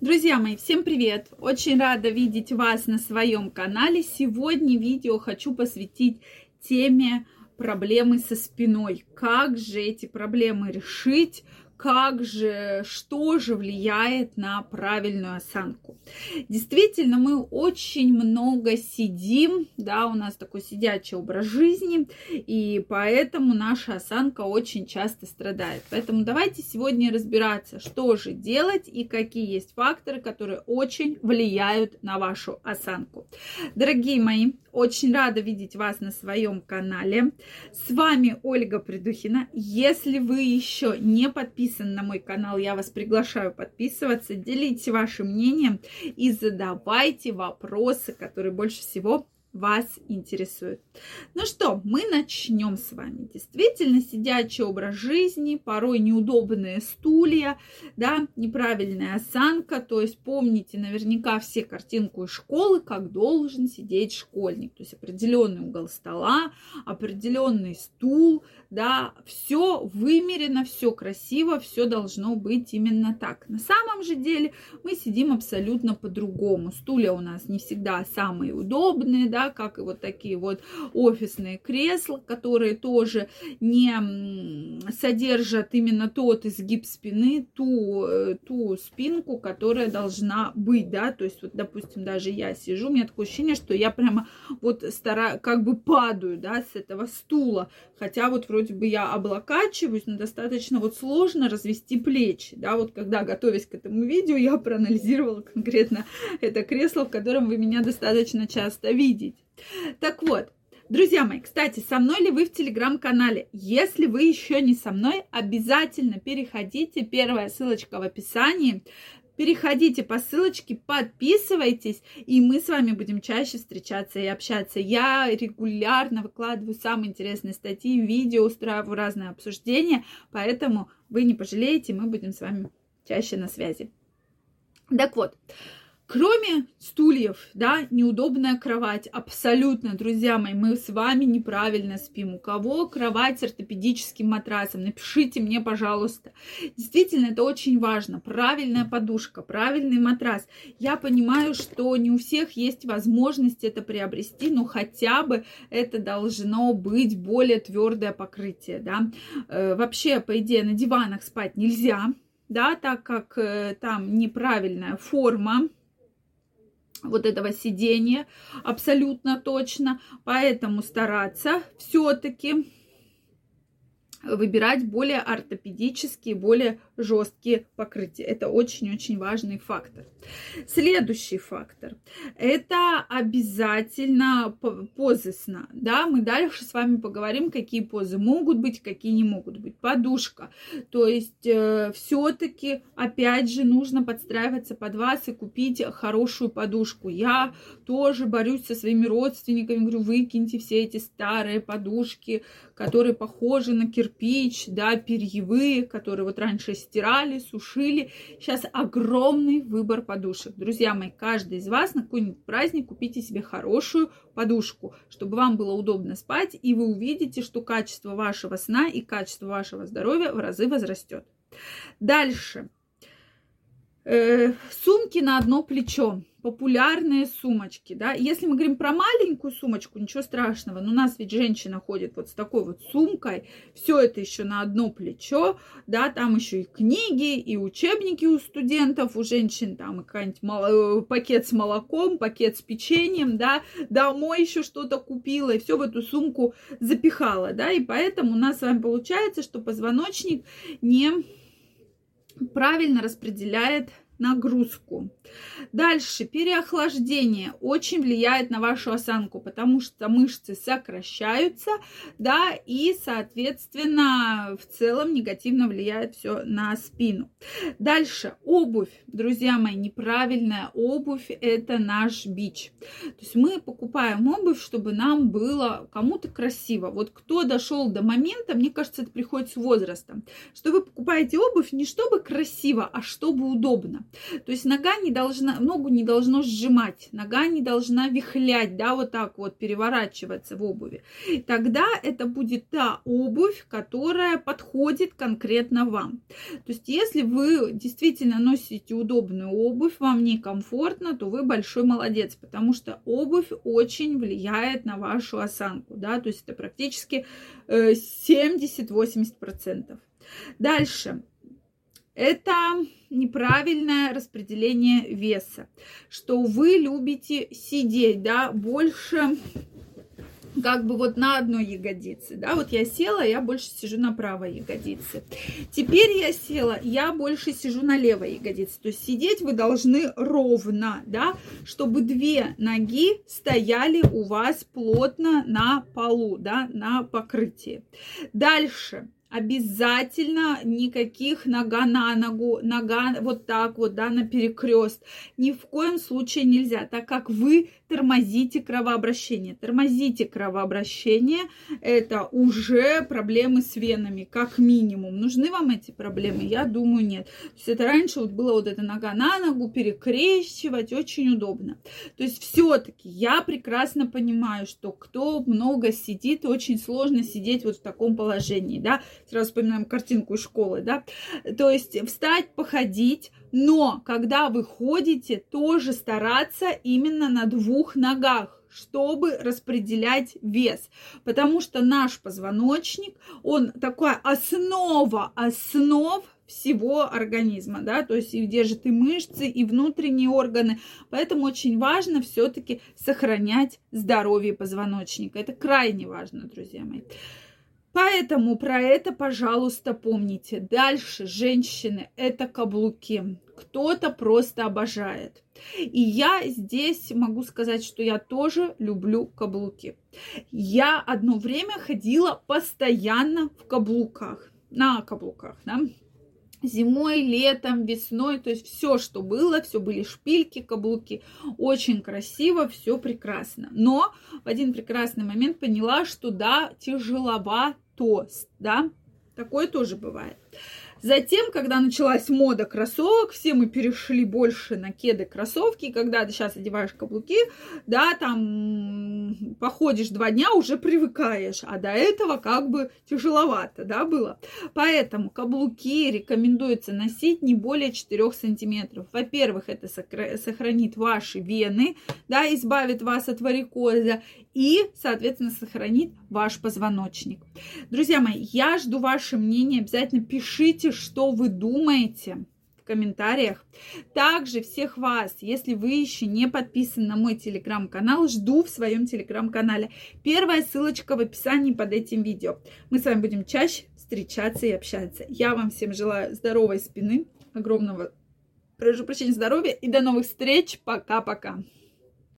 Друзья мои, всем привет! Очень рада видеть вас на своем канале. Сегодня видео хочу посвятить теме проблемы со спиной. Как же эти проблемы решить? Как же, что же влияет на правильную осанку. Действительно, мы очень много сидим, да, у нас такой сидячий образ жизни, и поэтому наша осанка очень часто страдает. Поэтому давайте сегодня разбираться, что же делать и какие есть факторы, которые очень влияют на вашу осанку. Дорогие мои, очень рада видеть вас на своем канале. С вами Ольга Придухина. Если вы еще не подписаны на мой канал, я вас приглашаю подписываться, делитесь вашим мнением и задавайте вопросы, которые больше всего вас интересует. Ну что, мы начнем с вами. Действительно, сидячий образ жизни, порой неудобные стулья, да, неправильная осанка. То есть помните наверняка все картинку из школы, как должен сидеть школьник. То есть определенный угол стола, определенный стул, да, все вымерено, все красиво, все должно быть именно так. На самом же деле мы сидим абсолютно по-другому. Стулья у нас не всегда самые удобные, да, да, как и вот такие вот офисные кресла, которые тоже не содержат именно тот изгиб спины, ту, э, ту спинку, которая должна быть, да, то есть вот, допустим, даже я сижу, у меня такое ощущение, что я прямо вот стараюсь, как бы падаю, да, с этого стула, хотя вот вроде бы я облокачиваюсь, но достаточно вот сложно развести плечи, да, вот когда готовясь к этому видео, я проанализировала конкретно это кресло, в котором вы меня достаточно часто видите. Так вот, Друзья мои, кстати, со мной ли вы в телеграм-канале? Если вы еще не со мной, обязательно переходите. Первая ссылочка в описании. Переходите по ссылочке, подписывайтесь, и мы с вами будем чаще встречаться и общаться. Я регулярно выкладываю самые интересные статьи, видео, устраиваю разные обсуждения, поэтому вы не пожалеете, мы будем с вами чаще на связи. Так вот, Кроме стульев, да, неудобная кровать. Абсолютно, друзья мои, мы с вами неправильно спим. У кого кровать с ортопедическим матрасом? Напишите мне, пожалуйста. Действительно, это очень важно. Правильная подушка, правильный матрас. Я понимаю, что не у всех есть возможность это приобрести, но хотя бы это должно быть более твердое покрытие, да. Э, вообще, по идее, на диванах спать нельзя, да, так как э, там неправильная форма вот этого сидения абсолютно точно. Поэтому стараться все-таки выбирать более ортопедические, более жесткие покрытия. Это очень-очень важный фактор. Следующий фактор – это обязательно позы сна. Да, мы дальше с вами поговорим, какие позы могут быть, какие не могут быть. Подушка. То есть э, все-таки, опять же, нужно подстраиваться под вас и купить хорошую подушку. Я тоже борюсь со своими родственниками, говорю, выкиньте все эти старые подушки, которые похожи на кирпич, да, перьевые, которые вот раньше стирали, сушили. Сейчас огромный выбор подушек. Друзья мои, каждый из вас на какой-нибудь праздник купите себе хорошую подушку, чтобы вам было удобно спать, и вы увидите, что качество вашего сна и качество вашего здоровья в разы возрастет. Дальше. Э, сумки на одно плечо. Популярные сумочки, да. Если мы говорим про маленькую сумочку, ничего страшного, но у нас ведь женщина ходит вот с такой вот сумкой, все это еще на одно плечо, да, там еще и книги, и учебники у студентов, у женщин там и какой-нибудь мол... пакет с молоком, пакет с печеньем, да, домой еще что-то купила, и все в эту сумку запихала, да, и поэтому у нас с вами получается, что позвоночник не правильно распределяет нагрузку. Дальше, переохлаждение очень влияет на вашу осанку, потому что мышцы сокращаются, да, и, соответственно, в целом негативно влияет все на спину. Дальше, обувь, друзья мои, неправильная обувь – это наш бич. То есть мы покупаем обувь, чтобы нам было кому-то красиво. Вот кто дошел до момента, мне кажется, это приходит с возрастом, что вы покупаете обувь не чтобы красиво, а чтобы удобно. То есть нога не должна, ногу не должно сжимать, нога не должна вихлять, да, вот так вот переворачиваться в обуви. Тогда это будет та обувь, которая подходит конкретно вам. То есть если вы действительно носите удобную обувь, вам некомфортно, то вы большой молодец, потому что обувь очень влияет на вашу осанку, да, то есть это практически 70-80%. Э, Дальше. Это неправильное распределение веса, что вы любите сидеть, да, больше как бы вот на одной ягодице, да, вот я села, я больше сижу на правой ягодице. Теперь я села, я больше сижу на левой ягодице. То есть сидеть вы должны ровно, да, чтобы две ноги стояли у вас плотно на полу, да, на покрытии. Дальше обязательно никаких нога на ногу, нога вот так вот, да, на перекрест. Ни в коем случае нельзя, так как вы тормозите кровообращение. Тормозите кровообращение, это уже проблемы с венами, как минимум. Нужны вам эти проблемы? Я думаю, нет. То есть это раньше вот было вот эта нога на ногу, перекрещивать, очень удобно. То есть все-таки я прекрасно понимаю, что кто много сидит, очень сложно сидеть вот в таком положении, да, сразу вспоминаем картинку из школы, да, то есть встать, походить, но когда вы ходите, тоже стараться именно на двух ногах чтобы распределять вес. Потому что наш позвоночник, он такая основа основ всего организма, да, то есть и держит и мышцы, и внутренние органы. Поэтому очень важно все-таки сохранять здоровье позвоночника. Это крайне важно, друзья мои. Поэтому про это, пожалуйста, помните. Дальше, женщины, это каблуки. Кто-то просто обожает. И я здесь могу сказать, что я тоже люблю каблуки. Я одно время ходила постоянно в каблуках, на каблуках, да, зимой, летом, весной, то есть все, что было, все были шпильки, каблуки, очень красиво, все прекрасно. Но в один прекрасный момент поняла, что да, тяжеловато, да, такое тоже бывает. Затем, когда началась мода кроссовок, все мы перешли больше на кеды кроссовки. Когда ты сейчас одеваешь каблуки, да, там походишь два дня, уже привыкаешь. А до этого как бы тяжеловато, да, было. Поэтому каблуки рекомендуется носить не более 4 сантиметров. Во-первых, это сохранит ваши вены, да, избавит вас от варикоза и, соответственно, сохранит ваш позвоночник. Друзья мои, я жду ваше мнение. Обязательно пишите, что вы думаете в комментариях. Также всех вас, если вы еще не подписаны на мой телеграм-канал, жду в своем телеграм-канале. Первая ссылочка в описании под этим видео. Мы с вами будем чаще встречаться и общаться. Я вам всем желаю здоровой спины, огромного, прошу прощения, здоровья и до новых встреч. Пока-пока.